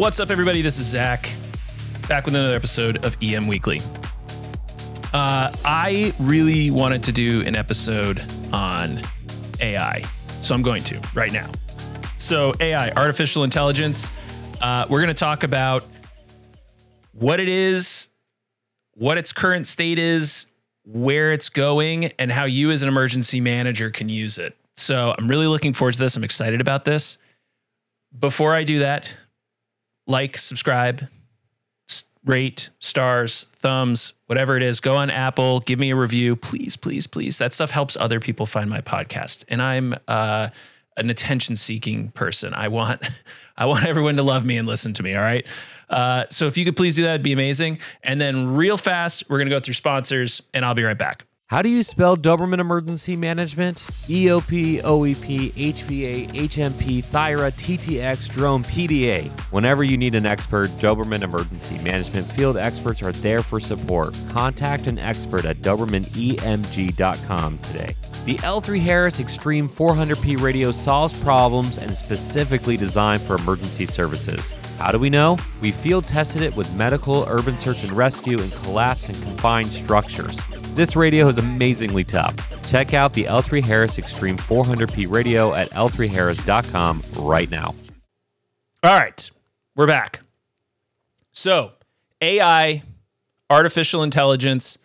What's up, everybody? This is Zack, back with another episode of EM Weekly. Uh, I really wanted to do an episode on AI, so I'm going to right now. So, AI, artificial intelligence, uh, we're going to talk about what it is, what its current state is, where it's going, and how you as an emergency manager can use it. So, I'm really looking forward to this. I'm excited about this. Before I do that, like, subscribe, rate, stars, thumbs, whatever it is. Go on Apple, give me a review, please, please, please. That stuff helps other people find my podcast. And I'm uh, an attention-seeking person. I want, I want everyone to love me and listen to me. All right. Uh, so if you could please do that, it'd be amazing. And then real fast, we're gonna go through sponsors, and I'll be right back. How do you spell Doberman Emergency Management? EOP, OEP, HVA, HMP, THIRA, TTX, Drone, PDA. Whenever you need an expert, Doberman Emergency Management field experts are there for support. Contact an expert at DobermanEMG.com today. The L3 Harris Extreme 400p radio solves problems and is specifically designed for emergency services. How do we know? We field tested it with medical, urban search and rescue, and collapse and confined structures. This radio is amazingly tough. Check out the L3 Harris Extreme 400p radio at l3harris.com right now. All right, we're back. So, AI, artificial intelligence.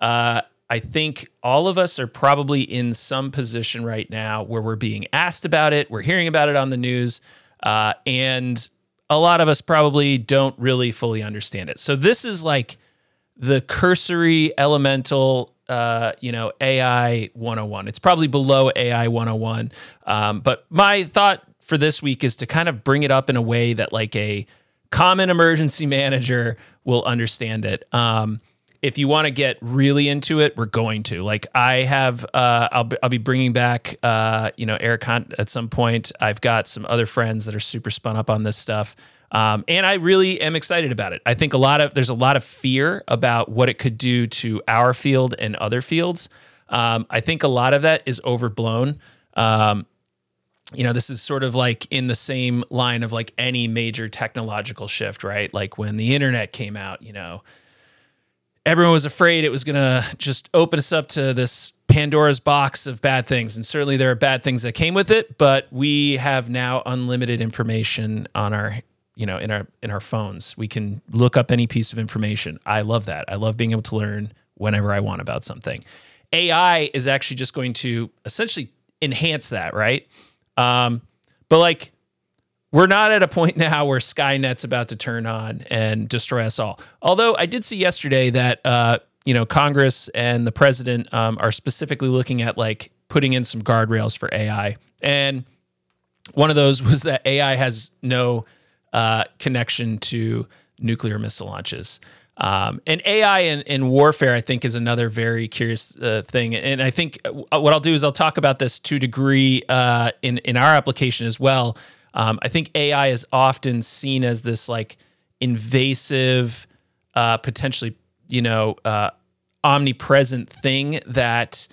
Uh, I think all of us are probably in some position right now where we're being asked about it. We're hearing about it on the news. Uh, and a lot of us probably don't really fully understand it. So, this is like the cursory elemental uh, you know ai 101 it's probably below ai 101 um, but my thought for this week is to kind of bring it up in a way that like a common emergency manager will understand it. Um, if you want to get really into it we're going to. Like i have uh, I'll, be, I'll be bringing back uh, you know eric hunt at some point. I've got some other friends that are super spun up on this stuff um, and I really am excited about it. I think a lot of there's a lot of fear about what it could do to our field and other fields. Um, I think a lot of that is overblown. Um, you know, this is sort of like in the same line of like any major technological shift, right? Like when the internet came out, you know, everyone was afraid it was going to just open us up to this Pandora's box of bad things. And certainly there are bad things that came with it, but we have now unlimited information on our you know in our in our phones. We can look up any piece of information. I love that. I love being able to learn whenever i want about something. Ai is actually just going to essentially enhance that right? Um, but like we're not at a point now where skynet's about to turn on and destroy us all. Although i did see yesterday that uh, you know congress and the president um, are specifically looking at like putting in some guardrails for ai and one of those was that ai has no uh, connection to nuclear missile launches. Um, and AI in, in, warfare, I think, is another very curious uh, thing. And I think uh, what I'll do is I'll talk about this to degree uh, in in our application as well. Um, I think AI is often seen as this like invasive, uh, potentially, you know, uh, omnipresent thing that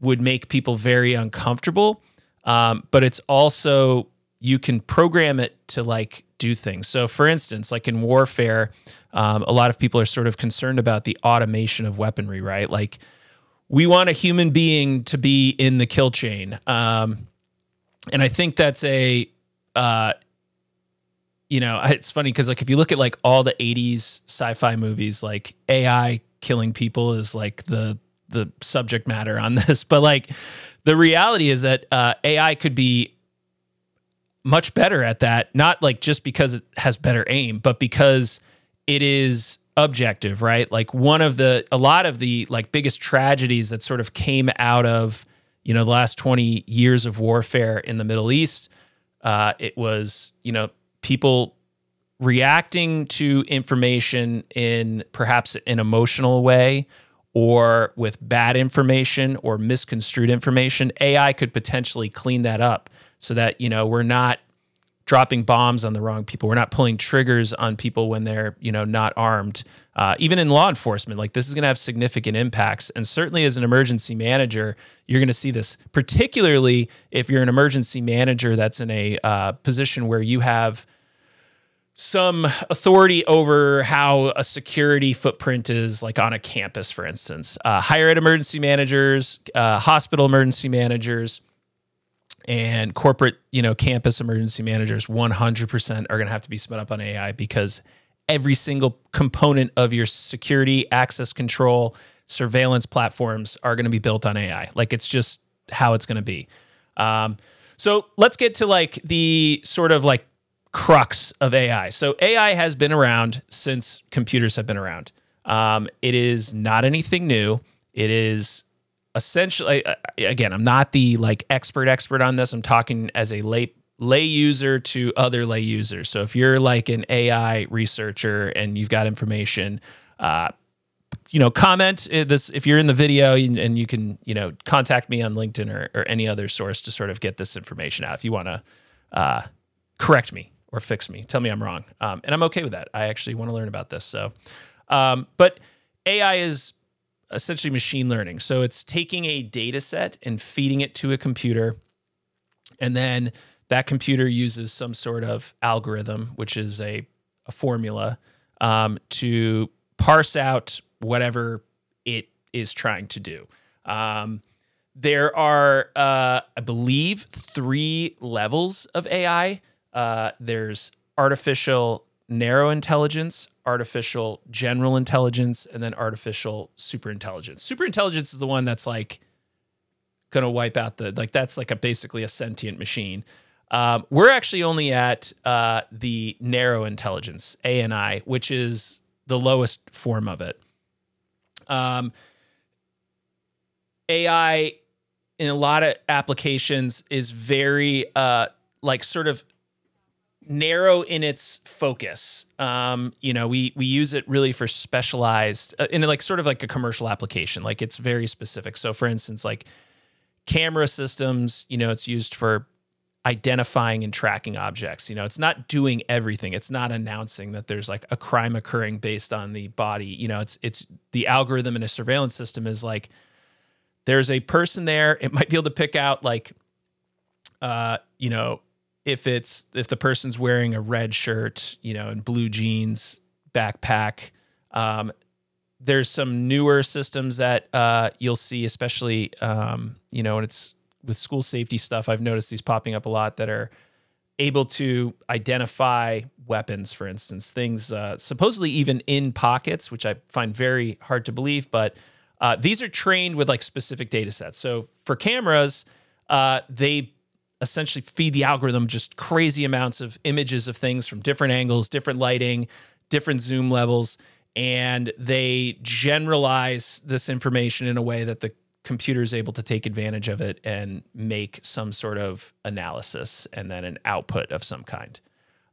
would make people very uncomfortable. Um, but it's also you can program it to like do things. So, for instance, like in warfare, um, a lot of people are sort of concerned about the automation of weaponry, right? Like, we want a human being to be in the kill chain. Um, and I think that's a, uh, you know, it's funny because like if you look at like all the '80s sci-fi movies, like AI killing people is like the the subject matter on this. But like the reality is that uh, AI could be much better at that, not like just because it has better aim, but because it is objective, right? Like one of the a lot of the like biggest tragedies that sort of came out of, you know, the last 20 years of warfare in the Middle East, uh, it was, you know, people reacting to information in perhaps an emotional way or with bad information or misconstrued information. AI could potentially clean that up so that you know we're not dropping bombs on the wrong people. We're not pulling triggers on people when they're you know not armed. Uh, even in law enforcement, like this is going to have significant impacts. And certainly as an emergency manager, you're going to see this, particularly if you're an emergency manager that's in a uh, position where you have some authority over how a security footprint is like on a campus for instance uh, higher ed emergency managers uh, hospital emergency managers and corporate you know campus emergency managers 100% are going to have to be spun up on ai because every single component of your security access control surveillance platforms are going to be built on ai like it's just how it's going to be um, so let's get to like the sort of like crux of AI. So AI has been around since computers have been around. Um, it is not anything new. It is essentially again, I'm not the like expert expert on this. I'm talking as a lay lay user to other lay users. So if you're like an AI researcher and you've got information, uh, you know, comment this if you're in the video and you can, you know, contact me on LinkedIn or, or any other source to sort of get this information out. If you want to uh, correct me or fix me. Tell me I'm wrong. Um, and I'm okay with that. I actually want to learn about this. So, um, but AI is essentially machine learning. So it's taking a data set and feeding it to a computer. And then that computer uses some sort of algorithm, which is a, a formula, um, to parse out whatever it is trying to do. Um, there are, uh, I believe, three levels of AI. Uh, there's artificial narrow intelligence, artificial general intelligence, and then artificial super intelligence. Super intelligence is the one that's like going to wipe out the like that's like a basically a sentient machine. Um, we're actually only at uh, the narrow intelligence ANI, which is the lowest form of it. Um, AI in a lot of applications is very uh, like sort of narrow in its focus. Um, you know, we we use it really for specialized uh, in like sort of like a commercial application. Like it's very specific. So for instance, like camera systems, you know, it's used for identifying and tracking objects. You know, it's not doing everything. It's not announcing that there's like a crime occurring based on the body. You know, it's it's the algorithm in a surveillance system is like there's a person there. It might be able to pick out like uh, you know, if it's if the person's wearing a red shirt, you know, and blue jeans, backpack. Um, there's some newer systems that uh, you'll see, especially um, you know, and it's with school safety stuff. I've noticed these popping up a lot that are able to identify weapons, for instance, things uh, supposedly even in pockets, which I find very hard to believe. But uh, these are trained with like specific data sets. So for cameras, uh, they essentially feed the algorithm just crazy amounts of images of things from different angles, different lighting, different zoom levels, and they generalize this information in a way that the computer is able to take advantage of it and make some sort of analysis and then an output of some kind.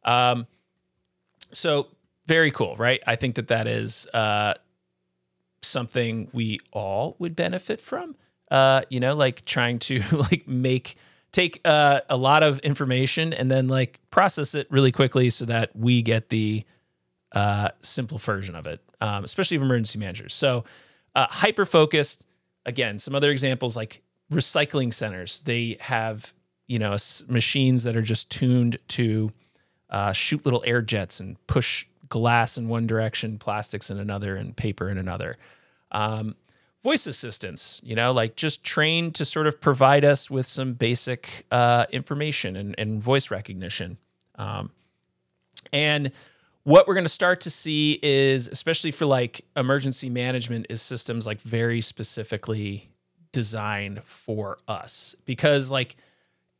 Um, so very cool, right? I think that that is uh, something we all would benefit from. Uh, you know, like trying to like make take uh, a lot of information and then like process it really quickly so that we get the uh, simple version of it, um, especially of emergency managers. So uh, hyper focused. Again, some other examples like recycling centers. They have you know machines that are just tuned to uh, shoot little air jets and push glass in one direction, plastics in another, and paper in another. Um, voice assistants, you know, like just trained to sort of provide us with some basic uh, information and, and, voice recognition. Um, and what we're going to start to see is, especially for like emergency management, is systems like very specifically designed for us because like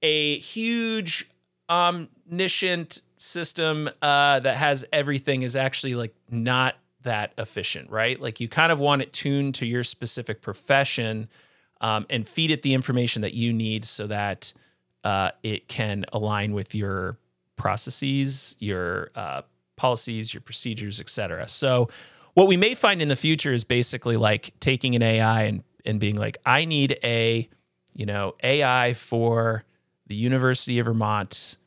a huge omniscient system uh, that has everything is actually like not that efficient, right? Like you kind of want it tuned to your specific profession um, and feed it the information that you need so that uh, it can align with your processes, your uh, policies, your procedures, etc. So what we may find in the future is basically like taking an AI and and being like, I need a, you know, AI for the University of Vermont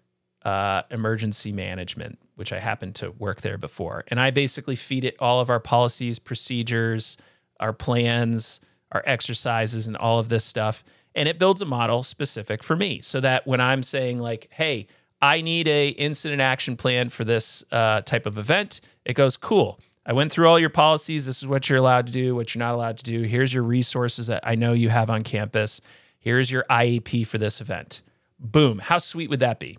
uh, emergency management which I happened to work there before. And I basically feed it all of our policies, procedures, our plans, our exercises, and all of this stuff. And it builds a model specific for me so that when I'm saying, like, hey, I need a incident action plan for this uh, type of event. It goes, cool. I went through all your policies. This is what you're allowed to do, what you're not allowed to do. Here's your resources that I know you have on campus. Here's your IEP for this event. Boom. How sweet would that be?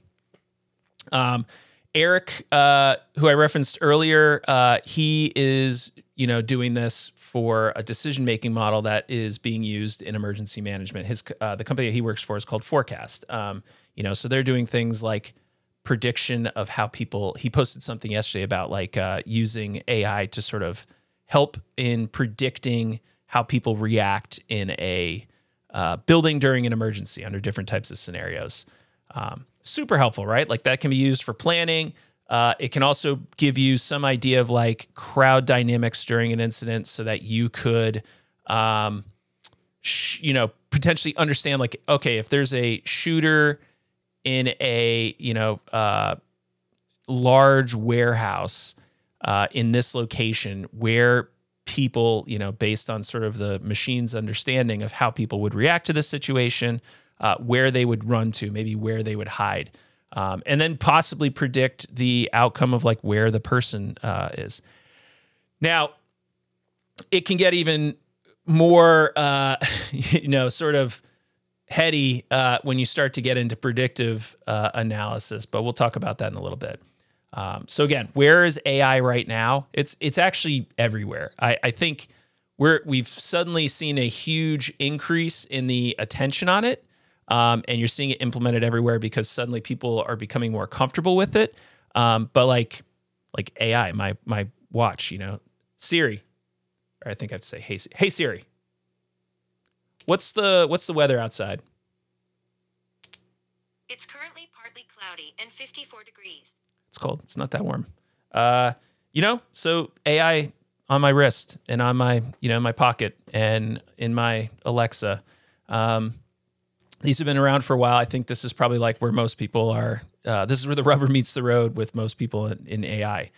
Um, Eric, uh, who I referenced earlier, uh, he is you know doing this for a decision making model that is being used in emergency management. His uh, the company that he works for is called Forecast. Um, you know, so they're doing things like prediction of how people. He posted something yesterday about like uh, using AI to sort of help in predicting how people react in a uh, building during an emergency under different types of scenarios. Um, super helpful, right? Like that can be used for planning. Uh, it can also give you some idea of like crowd dynamics during an incident so that you could, um, sh- you know, potentially understand like, okay, if there's a shooter in a, you know, uh, large warehouse uh, in this location where people, you know, based on sort of the machine's understanding of how people would react to this situation, uh, where they would run to, maybe where they would hide, um, and then possibly predict the outcome of like where the person uh, is. Now, it can get even more, uh, you know, sort of heady uh, when you start to get into predictive uh, analysis, but we'll talk about that in a little bit. Um, so again, where is AI right now? It's it's actually everywhere. I, I think we're we've suddenly seen a huge increase in the attention on it, um, and you're seeing it implemented everywhere because suddenly people are becoming more comfortable with it. Um, but like like AI, my my watch, you know, Siri, or I think I'd say hey hey Siri, what's the what's the weather outside? It's currently partly cloudy and 54 degrees. It's cold. It's not that warm. Uh, you know, so AI on my wrist and on my, you know, my pocket and in my Alexa. Um, these have been around for a while. I think this is probably like where most people are. Uh, this is where the rubber meets the road with most people in, in AI.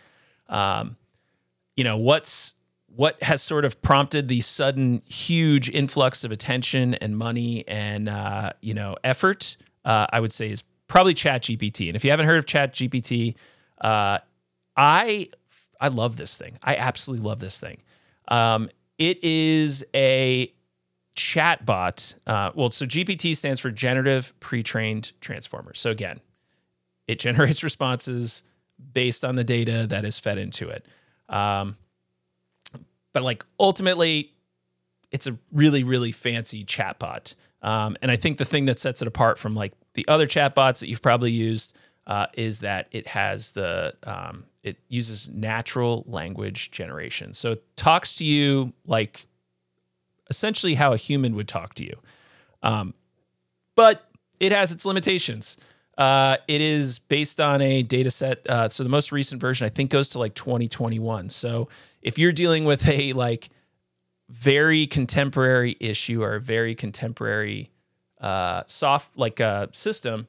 Um, you know, what's what has sort of prompted the sudden huge influx of attention and money and uh, you know effort? Uh, I would say is probably Chat GPT. And if you haven't heard of Chat GPT, uh, I I love this thing. I absolutely love this thing. Um, it is a chatbot. Uh, well, so GPT stands for Generative Pre-trained Transformer. So again, it generates responses based on the data that is fed into it. Um, but like ultimately, it's a really really fancy chatbot. Um, and I think the thing that sets it apart from like the other chatbots that you've probably used uh, is that it has the um, it uses natural language generation. So it talks to you like essentially how a human would talk to you, um, but it has its limitations. Uh, it is based on a data set. Uh, so the most recent version, I think, goes to like 2021. So if you're dealing with a like very contemporary issue or a very contemporary uh, soft like uh, system,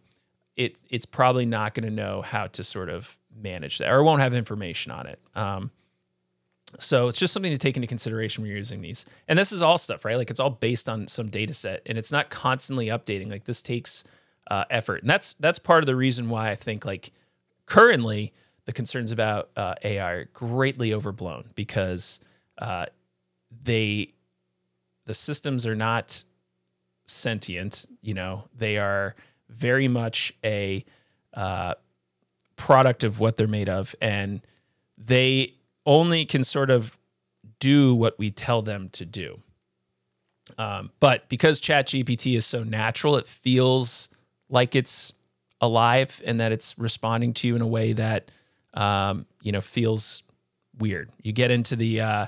it's it's probably not going to know how to sort of manage that or won't have information on it. Um, so it's just something to take into consideration when you're using these. And this is all stuff, right? Like it's all based on some data set and it's not constantly updating. Like this takes uh, effort. And that's that's part of the reason why I think like currently the concerns about uh, AI are greatly overblown because uh, they the systems are not sentient. You know, they are very much a uh, product of what they're made of, and they only can sort of do what we tell them to do. Um, but because ChatGPT is so natural, it feels like it's alive and that it's responding to you in a way that um, you know feels weird. You get into the uh,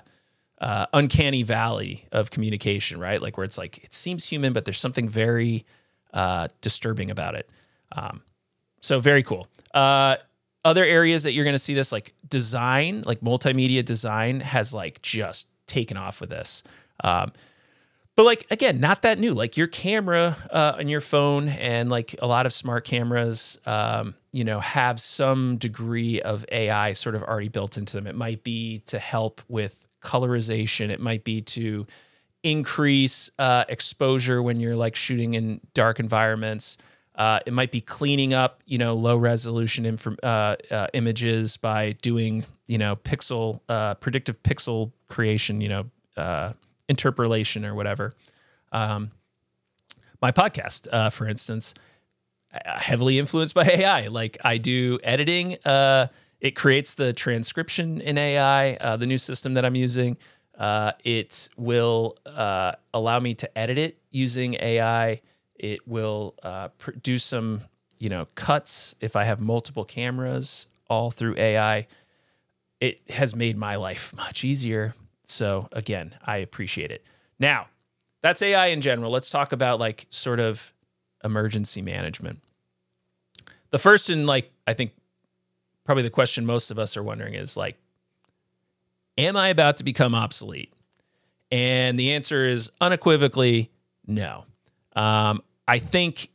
uh, uncanny valley of communication, right? Like where it's like it seems human, but there's something very uh, disturbing about it. Um, so very cool. Other areas that you're going to see this, like design, like multimedia design, has like just taken off with this. Um, but like again, not that new. Like your camera uh, on your phone and like a lot of smart cameras, um, you know, have some degree of AI sort of already built into them. It might be to help with colorization. It might be to increase uh, exposure when you're like shooting in dark environments. Uh, it might be cleaning up, you know, low resolution uh, uh, images by doing, you know, pixel uh, predictive pixel creation, you know, uh, interpolation or whatever. Um, my podcast, uh, for instance, heavily influenced by AI. Like I do editing. It creates the transcription in AI. The new system that I'm using, it will allow me to edit it using AI. It will uh, do some, you know, cuts if I have multiple cameras, all through AI. It has made my life much easier. So again, I appreciate it. Now, that's AI in general. Let's talk about like sort of emergency management. The first and like I think probably the question most of us are wondering is like am I about to become obsolete? And the answer is unequivocally no. Um, I think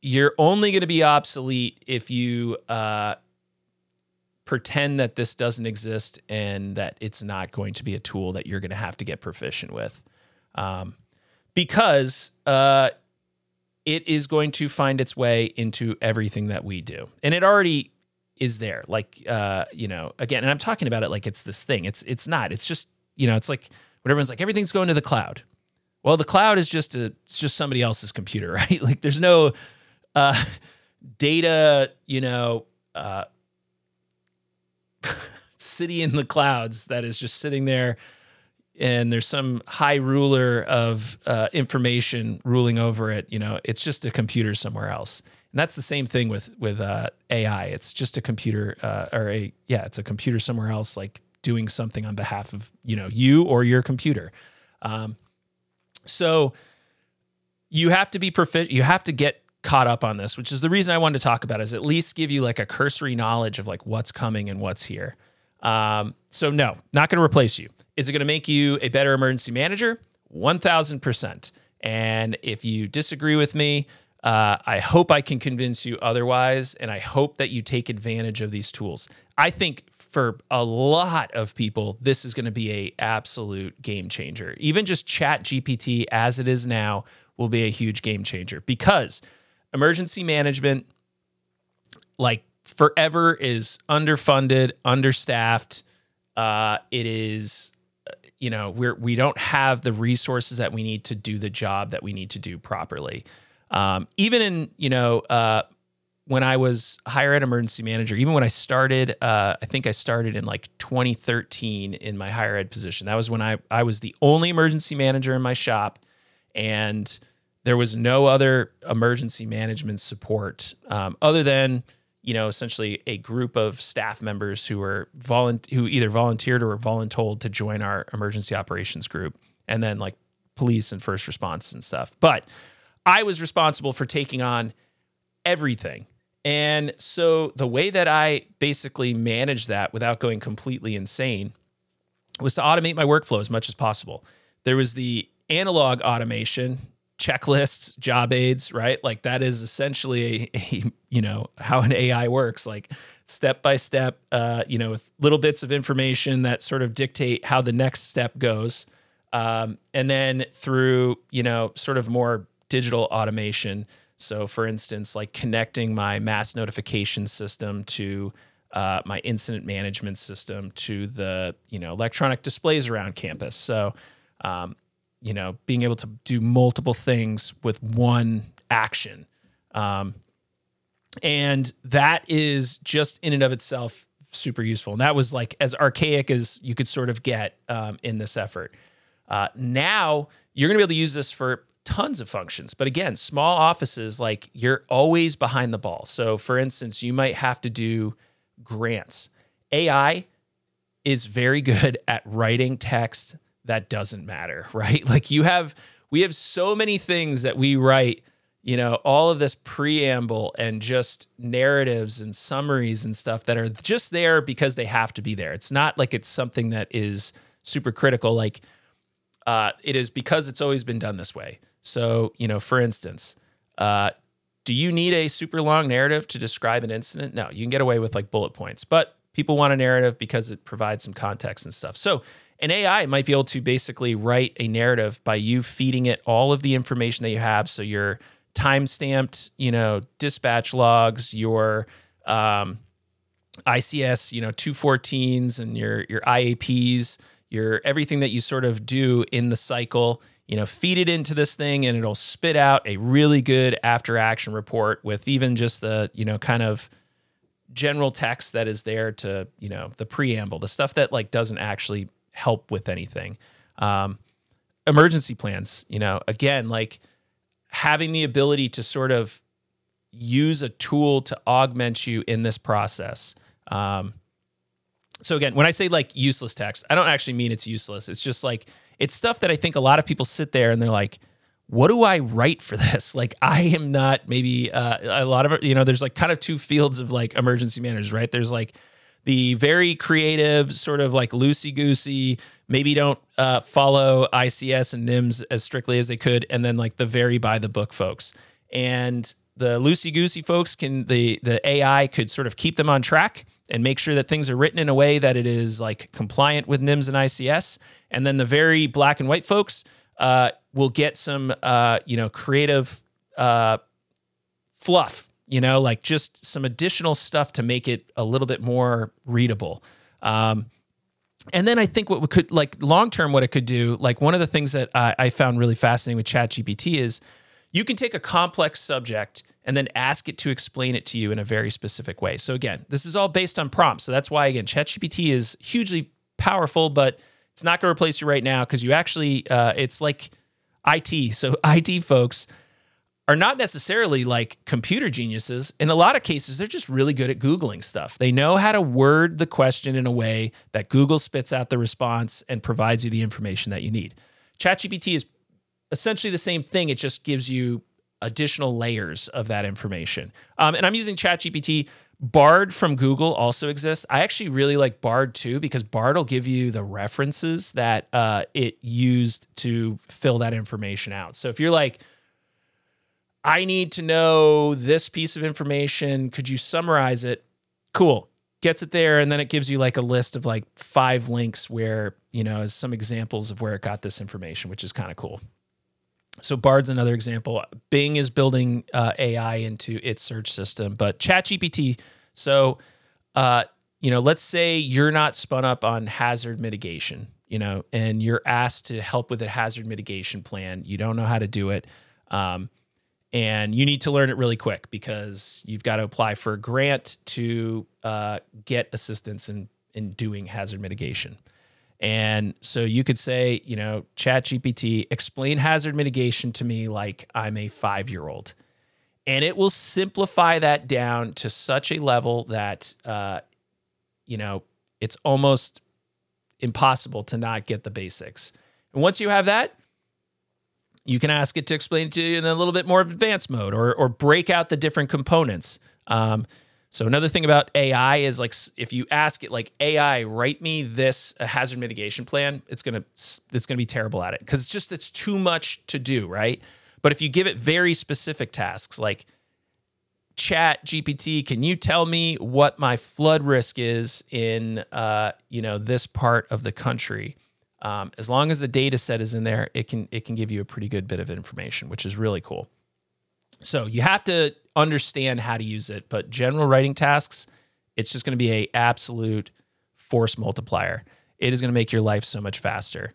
you're only going to be obsolete if you uh, pretend that this doesn't exist and that it's not going to be a tool that you're going to have to get proficient with. Um, because uh, it is going to find its way into everything that we do. And it already is there. Like, uh, you know, again, and I'm talking about it like it's this thing. It's it's not. It's just, you know, it's like when everyone's like, everything's going to the cloud. Well, the cloud is just a it's just somebody else's computer, right? Like there's no uh data, you know, uh city in the clouds that is just sitting there and there's some high ruler of uh, information ruling over it you know? It's just a computer somewhere else. And that's the same thing with with uh, ai it's just a computer uh, or a yeah it's a computer somewhere else like doing something on behalf of you know you or your computer. Um, so you have to be proficient you have to get caught up on this which is the reason i wanted to talk about it, is at least give you like a cursory knowledge of like what's coming and what's here um, so no not going to replace you is it going to make you a better emergency manager? 1000%. And if you disagree with me, uh, I hope I can convince you otherwise. And I hope that you take advantage of these tools. I think for a lot of people, this is going to be a absolute game changer. Even just chat GPT as it is now will be a huge game changer because emergency management, like forever, is underfunded, understaffed. Uh, it is you know we're we don't have the resources that we need to do the job that we need to do properly um, even in you know uh, when i was higher ed emergency manager even when i started uh, i think i started in like 2013 in my higher ed position that was when i, I was the only emergency manager in my shop and there was no other emergency management support um, other than you know, essentially a group of staff members who were volunt- who either volunteered or were voluntold to join our emergency operations group, and then like police and first response and stuff. But I was responsible for taking on everything. And so the way that I basically managed that without going completely insane was to automate my workflow as much as possible. There was the analog automation checklists, job aids, right? Like that is essentially a, a, you know how an AI works, like step by step, uh, you know, with little bits of information that sort of dictate how the next step goes, um, and then through you know sort of more digital automation. So, for instance, like connecting my mass notification system to uh, my incident management system to the you know electronic displays around campus. So um, you know, being able to do multiple things with one action. Um, and that is just in and of itself super useful. And that was like as archaic as you could sort of get um, in this effort. Uh, now you're going to be able to use this for tons of functions. But again, small offices, like you're always behind the ball. So for instance, you might have to do grants. AI is very good at writing text that doesn't matter, right? Like you have, we have so many things that we write, you know, all of this preamble and just narratives and summaries and stuff that are just there because they have to be there. It's not like it's something that is super critical. Like uh, it is because it's always been done this way. So, you know, for instance, uh, do you need a super long narrative to describe an incident? No, you can get away with like bullet points, but people want a narrative because it provides some context and stuff. So, an AI might be able to basically write a narrative by you feeding it all of the information that you have. So your time stamped, you know, dispatch logs, your um, ICS, you know, 214s and your your IAPs, your everything that you sort of do in the cycle, you know, feed it into this thing and it'll spit out a really good after action report with even just the, you know, kind of general text that is there to, you know, the preamble, the stuff that like doesn't actually help with anything. Um, emergency plans, you know, again, like having the ability to sort of use a tool to augment you in this process. Um, so again, when I say like useless text, I don't actually mean it's useless. It's just like it's stuff that I think a lot of people sit there and they're like, "What do I write for this?" Like I am not maybe uh, a lot of you know. There's like kind of two fields of like emergency managers, right? There's like the very creative, sort of like loosey goosey, maybe don't uh, follow ICS and NIMS as strictly as they could, and then like the very by the book folks. And the loosey goosey folks can the the AI could sort of keep them on track and make sure that things are written in a way that it is like compliant with NIMS and ICS. And then the very black and white folks uh, will get some uh, you know creative uh, fluff, you know, like just some additional stuff to make it a little bit more readable. Um, and then I think what we could like long term, what it could do, like one of the things that I, I found really fascinating with ChatGPT is you can take a complex subject and then ask it to explain it to you in a very specific way. So again, this is all based on prompts. So that's why again, ChatGPT is hugely powerful, but it's not going to replace you right now because you actually uh, it's like IT. So IT folks are not necessarily like computer geniuses. In a lot of cases, they're just really good at Googling stuff. They know how to word the question in a way that Google spits out the response and provides you the information that you need. ChatGPT is essentially the same thing. It just gives you additional layers of that information. Um, and I'm using ChatGPT. Bard from Google also exists. I actually really like Bard too because Bard will give you the references that uh, it used to fill that information out. So if you're like, I need to know this piece of information. Could you summarize it? Cool. Gets it there. And then it gives you like a list of like five links where, you know, as some examples of where it got this information, which is kind of cool. So Bard's another example. Bing is building uh, AI into its search system, but ChatGPT. So, uh, you know, let's say you're not spun up on hazard mitigation, you know, and you're asked to help with a hazard mitigation plan. You don't know how to do it. Um, and you need to learn it really quick because you've got to apply for a grant to uh, get assistance in in doing hazard mitigation. And so you could say, you know, Chat GPT, explain hazard mitigation to me like I'm a five year old. And it will simplify that down to such a level that, uh, you know, it's almost impossible to not get the basics. And once you have that, you can ask it to explain it to you in a little bit more advanced mode or, or break out the different components. Um, so another thing about AI is like if you ask it like AI write me this a hazard mitigation plan, it's gonna it's gonna be terrible at it because it's just it's too much to do, right? But if you give it very specific tasks like chat GPT, can you tell me what my flood risk is in uh, you know this part of the country? Um, as long as the data set is in there, it can it can give you a pretty good bit of information, which is really cool. So you have to understand how to use it, but general writing tasks, it's just going to be a absolute force multiplier. It is going to make your life so much faster.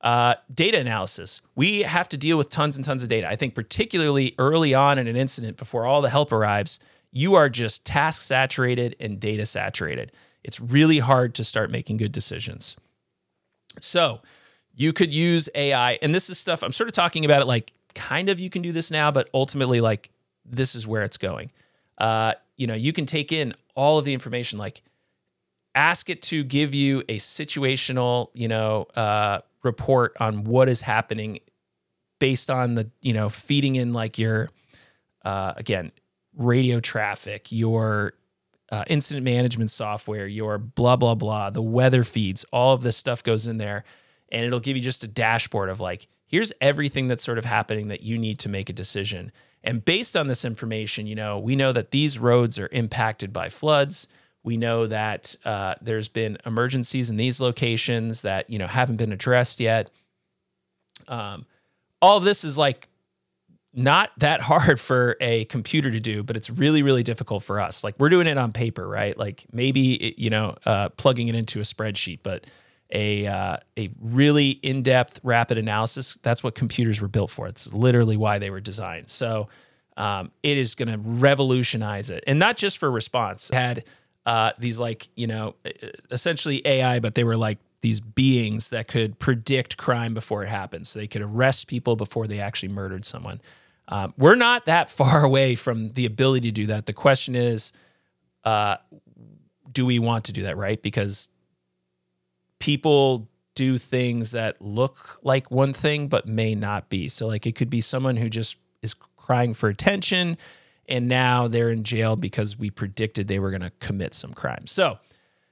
Uh, data analysis. We have to deal with tons and tons of data. I think particularly early on in an incident, before all the help arrives, you are just task saturated and data saturated. It's really hard to start making good decisions. So you could use AI, and this is stuff I'm sort of talking about it like kind of you can do this now, but ultimately, like this is where it's going. Uh, you know, you can take in all of the information, like ask it to give you a situational, you know, uh, report on what is happening based on the, you know, feeding in like your, uh, again, radio traffic, your uh, incident management software, your blah, blah, blah, the weather feeds, all of this stuff goes in there. And it'll give you just a dashboard of like, here's everything that's sort of happening that you need to make a decision. And based on this information, you know, we know that these roads are impacted by floods. We know that uh, there's been emergencies in these locations that you know haven't been addressed yet. Um, all this is like not that hard for a computer to do, but it's really, really difficult for us. Like we're doing it on paper, right? Like maybe it, you know, uh, plugging it into a spreadsheet, but a uh, a really in depth rapid analysis. That's what computers were built for. It's literally why they were designed. So um, it is going to revolutionize it, and not just for response. It had uh, these like you know essentially AI, but they were like these beings that could predict crime before it happens. So they could arrest people before they actually murdered someone. Um, we're not that far away from the ability to do that. The question is, uh, do we want to do that, right? Because people do things that look like one thing but may not be. So, like, it could be someone who just is crying for attention and now they're in jail because we predicted they were going to commit some crime. So,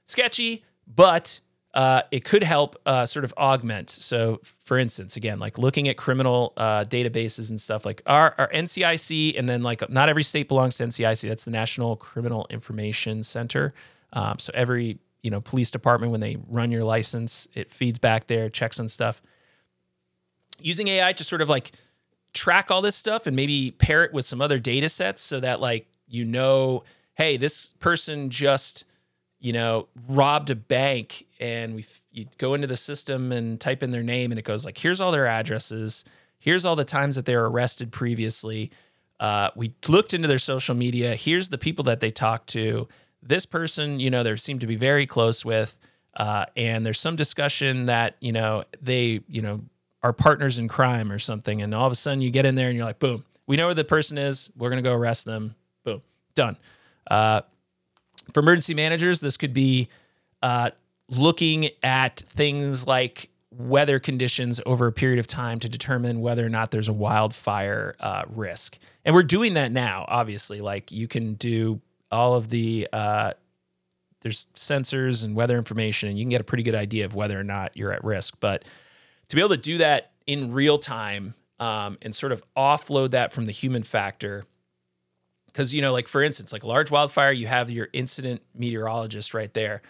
sketchy, but uh, it could help uh, sort of augment. So, for instance, again, like looking at criminal uh, databases and stuff like our, our NCIC, and then like not every state belongs to NCIC. That's the National Criminal Information Center. Um, so every you know police department, when they run your license, it feeds back there, checks on stuff. Using AI to sort of like track all this stuff and maybe pair it with some other data sets so that like you know, hey, this person just you know, robbed a bank and we you go into the system and type in their name and it goes like, here's all their addresses, here's all the times that they were arrested previously. Uh, we looked into their social media. Here's the people that they talked to. This person, you know, they seem to be very close with, uh, and there's some discussion that you know they, you know, are partners in crime or something. And all of a sudden, you get in there and you're like, boom, we know where the person is. We're gonna go arrest them. Boom, done. Uh, for emergency managers, this could be uh, looking at things like weather conditions over a period of time to determine whether or not there's a wildfire uh, risk. And we're doing that now, obviously. Like you can do all of the, uh, there's sensors and weather information, and you can get a pretty good idea of whether or not you're at risk. But to be able to do that in real time um, and sort of offload that from the human factor because you know like for instance like a large wildfire you have your incident meteorologist right there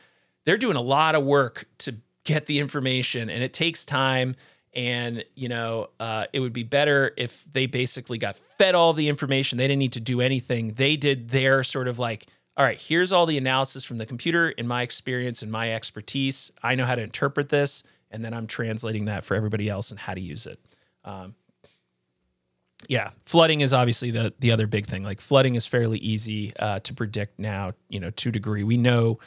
they're doing a lot of work to get the information and it takes time and you know uh, it would be better if they basically got fed all the information they didn't need to do anything they did their sort of like all right here's all the analysis from the computer in my experience and my expertise i know how to interpret this and then i'm translating that for everybody else and how to use it um, yeah, flooding is obviously the the other big thing. Like flooding is fairly easy uh, to predict now. You know, to degree, we know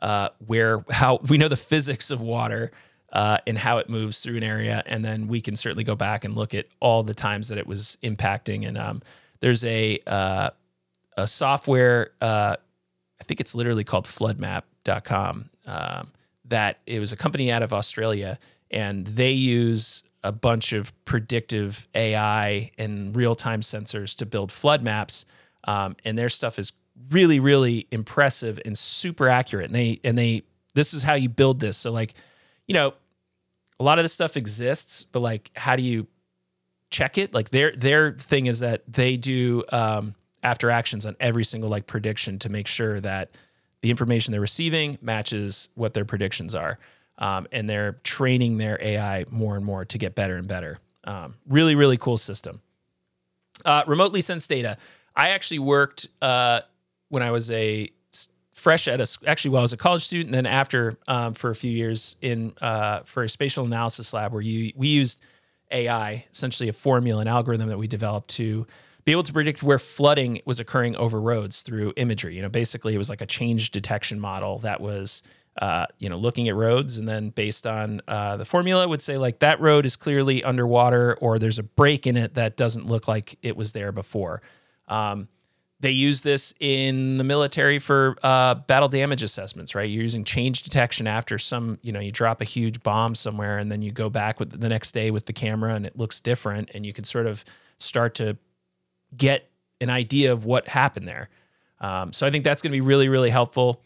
uh, where how we know the physics of water uh, and how it moves through an area, and then we can certainly go back and look at all the times that it was impacting. And um, there's a uh, a software, uh, I think it's literally called FloodMapp.com. Um, that it was a company out of Australia, and they use a bunch of predictive AI and real time sensors to build flood maps. Um, and their stuff is really, really impressive and super accurate. And they, and they, this is how you build this. So, like, you know, a lot of this stuff exists, but like, how do you check it? Like, their, their thing is that they do um, after actions on every single like prediction to make sure that the information they're receiving matches what their predictions are um, and they're training their AI more and more to get better and better. Um, really, really cool system. Uh, remotely sense data. I actually worked uh, when I was a fresh at a actually while I was a college student, and then after um, for a few years in uh, for a spatial analysis lab where you we used AI, essentially a formula, an algorithm that we developed to be able to predict where flooding was occurring over roads through imagery. You know, basically it was like a change detection model that was uh, you know, looking at roads and then based on uh, the formula would say like that road is clearly underwater or there's a break in it that doesn't look like it was there before. Um, they use this in the military for uh, battle damage assessments, right? You're using change detection after some, you know, you drop a huge bomb somewhere and then you go back with the next day with the camera and it looks different and you can sort of start to get an idea of what happened there. Um, so I think that's going to be really, really helpful.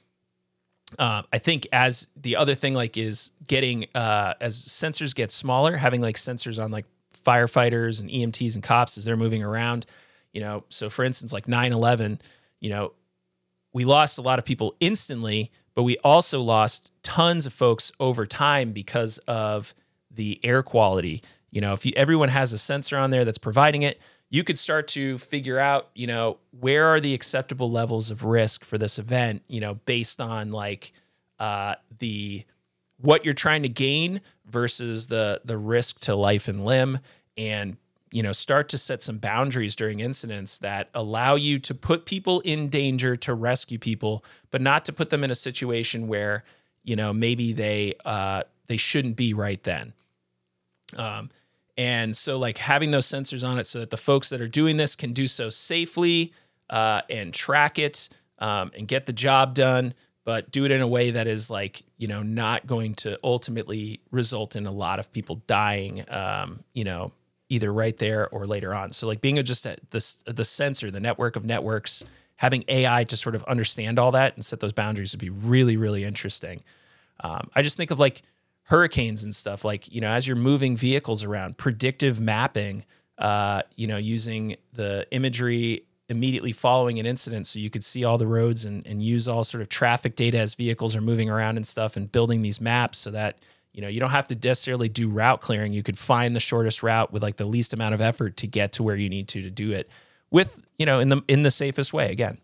Uh, I think as the other thing like is getting uh, as sensors get smaller, having like sensors on like firefighters and EMTs and cops as they're moving around, you know. So for instance, like 9/11, you know, we lost a lot of people instantly, but we also lost tons of folks over time because of the air quality. You know, if you, everyone has a sensor on there that's providing it, you could start to figure out, you know, where are the acceptable levels of risk for this event, you know, based on like uh, the what you're trying to gain versus the the risk to life and limb, and you know, start to set some boundaries during incidents that allow you to put people in danger to rescue people, but not to put them in a situation where you know maybe they uh, they shouldn't be right then. Um, and so, like having those sensors on it so that the folks that are doing this can do so safely uh, and track it um, and get the job done, but do it in a way that is like, you know, not going to ultimately result in a lot of people dying, um, you know, either right there or later on. So, like being a, just a, the, the sensor, the network of networks, having AI to sort of understand all that and set those boundaries would be really, really interesting. Um, I just think of like, hurricanes and stuff like you know as you're moving vehicles around predictive mapping uh, you know using the imagery immediately following an incident so you could see all the roads and, and use all sort of traffic data as vehicles are moving around and stuff and building these maps so that you know you don't have to necessarily do route clearing you could find the shortest route with like the least amount of effort to get to where you need to to do it with you know in the in the safest way again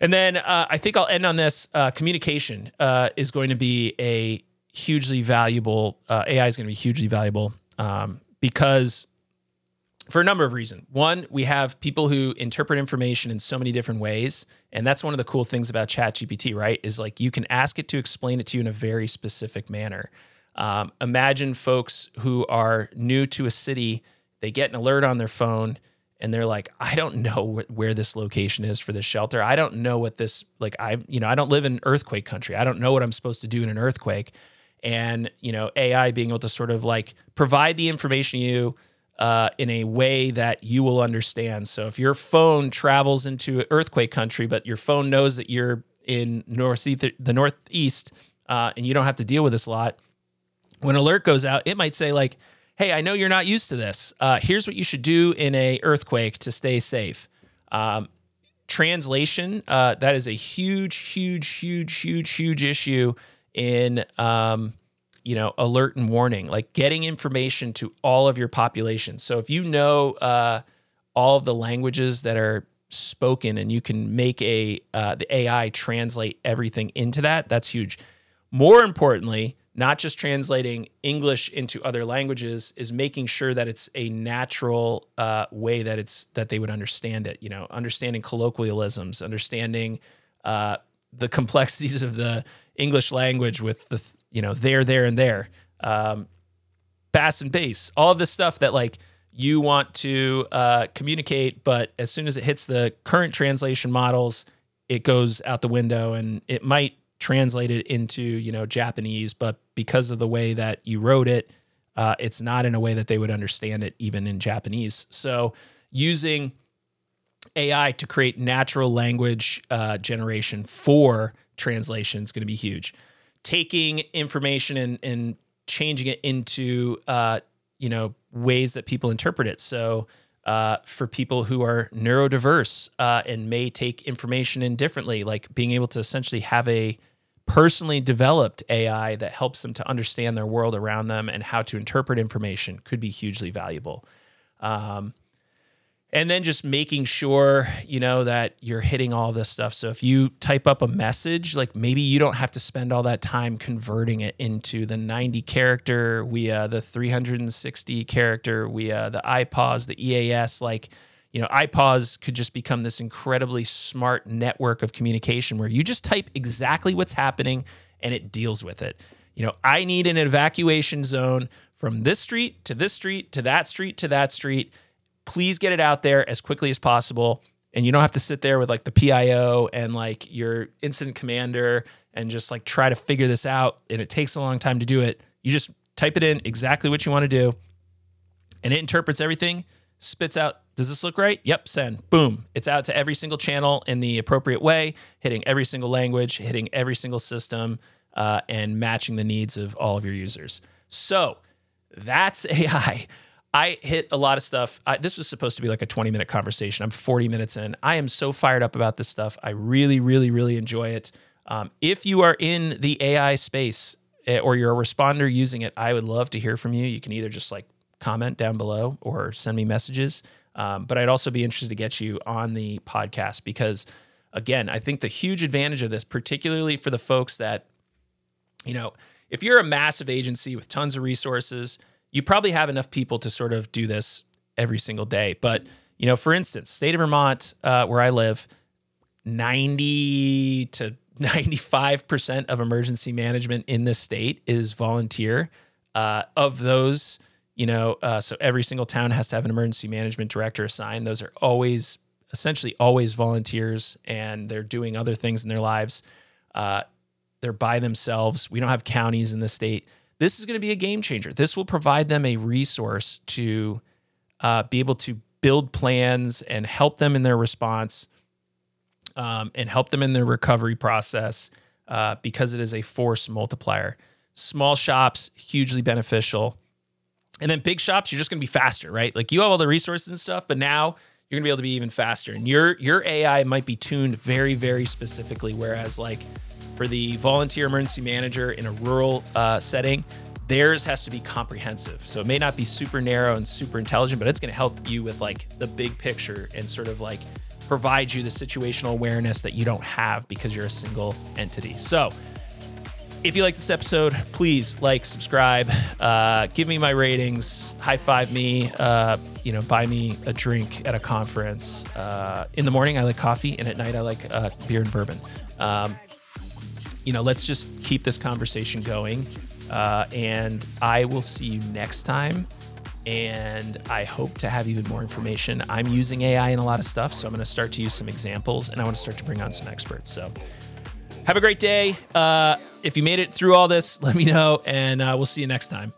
and then uh, i think i'll end on this uh, communication uh, is going to be a hugely valuable. Uh, AI is going to be hugely valuable um, because for a number of reasons. One, we have people who interpret information in so many different ways, and that's one of the cool things about ChatGPT, right? Is like you can ask it to explain it to you in a very specific manner. Um, imagine folks who are new to a city, they get an alert on their phone and they're like i don't know wh- where this location is for this shelter i don't know what this like i you know i don't live in earthquake country i don't know what i'm supposed to do in an earthquake and you know AI being able to sort of like provide the information you uh, in a way that you will understand. So if your phone travels into earthquake country, but your phone knows that you're in northeast, the northeast, uh, and you don't have to deal with this a lot, when alert goes out, it might say like, "Hey, I know you're not used to this. Uh, here's what you should do in a earthquake to stay safe." Um, translation uh, that is a huge, huge, huge, huge, huge issue in um, you know alert and warning like getting information to all of your population. So if you know uh, all of the languages that are spoken and you can make a uh, the ai translate everything into that that's huge. More importantly not just translating english into other languages is making sure that it's a natural uh, way that it's that they would understand it you know understanding colloquialisms understanding uh, the complexities of the English language with the you know there, there, and there, um, bass and bass, all of this stuff that like you want to uh, communicate, but as soon as it hits the current translation models, it goes out the window, and it might translate it into you know Japanese, but because of the way that you wrote it, uh, it's not in a way that they would understand it even in Japanese. So using AI to create natural language uh, generation for translation is going to be huge. Taking information and, and changing it into uh, you know ways that people interpret it. So uh, for people who are neurodiverse uh, and may take information in differently, like being able to essentially have a personally developed AI that helps them to understand their world around them and how to interpret information could be hugely valuable. Um, and then just making sure you know that you're hitting all this stuff. So if you type up a message like maybe you don't have to spend all that time converting it into the 90 character via the 360 character via the IPAWS the eas like you know IPAWS could just become this incredibly smart network of communication where you just type exactly what's happening and it deals with it. You know i need an evacuation zone from this street to this street to that street to that street please get it out there as quickly as possible. And you don't have to sit there with like the PIO and like your incident commander and just like try to figure this out. And it takes a long time to do it. You just type it in exactly what you want to do and it interprets everything, spits out, does this look right? Yep, send. Boom. It's out to every single channel in the appropriate way, hitting every single language, hitting every single system, uh, and matching the needs of all of your users. So that's AI. I hit a lot of stuff. I, this was supposed to be like a 20 minute conversation. I'm 40 minutes in. I am so fired up about this stuff. I really, really, really enjoy it. Um, if you are in the AI space eh, or you're a responder using it, I would love to hear from you. You can either just like comment down below or send me messages. Um, but I'd also be interested to get you on the podcast because, again, I think the huge advantage of this, particularly for the folks that, you know, if you're a massive agency with tons of resources, you probably have enough people to sort of do this every single day. But, you know, for instance, state of Vermont, uh, where I live, 90 to 95% of emergency management in this state is volunteer. Uh, of those, you know, uh, so every single town has to have an emergency management director assigned. Those are always, essentially, always volunteers, and they're doing other things in their lives. Uh, they're by themselves. We don't have counties in the state. This is going to be a game changer. This will provide them a resource to uh, be able to build plans and help them in their response um, and help them in their recovery process uh, because it is a force multiplier. Small shops, hugely beneficial. And then big shops, you're just going to be faster, right? Like you have all the resources and stuff, but now you're going to be able to be even faster. And your your AI might be tuned very, very specifically. Whereas, like for the volunteer emergency manager in a rural uh, setting, theirs has to be comprehensive. So it may not be super narrow and super intelligent, but it's going to help you with like the big picture and sort of like provide you the situational awareness that you don't have because you're a single entity. So, if you like this episode, please like, subscribe, uh, give me my ratings, high five me, uh, you know, buy me a drink at a conference. Uh, in the morning, I like coffee, and at night, I like uh, beer and bourbon. Um, you know, let's just keep this conversation going. Uh, and I will see you next time and I hope to have even more information. I'm using AI in a lot of stuff, so I'm going to start to use some examples and I want to start to bring on some experts. So have a great day. Uh, if you made it through all this, let me know, and uh, we'll see you next time.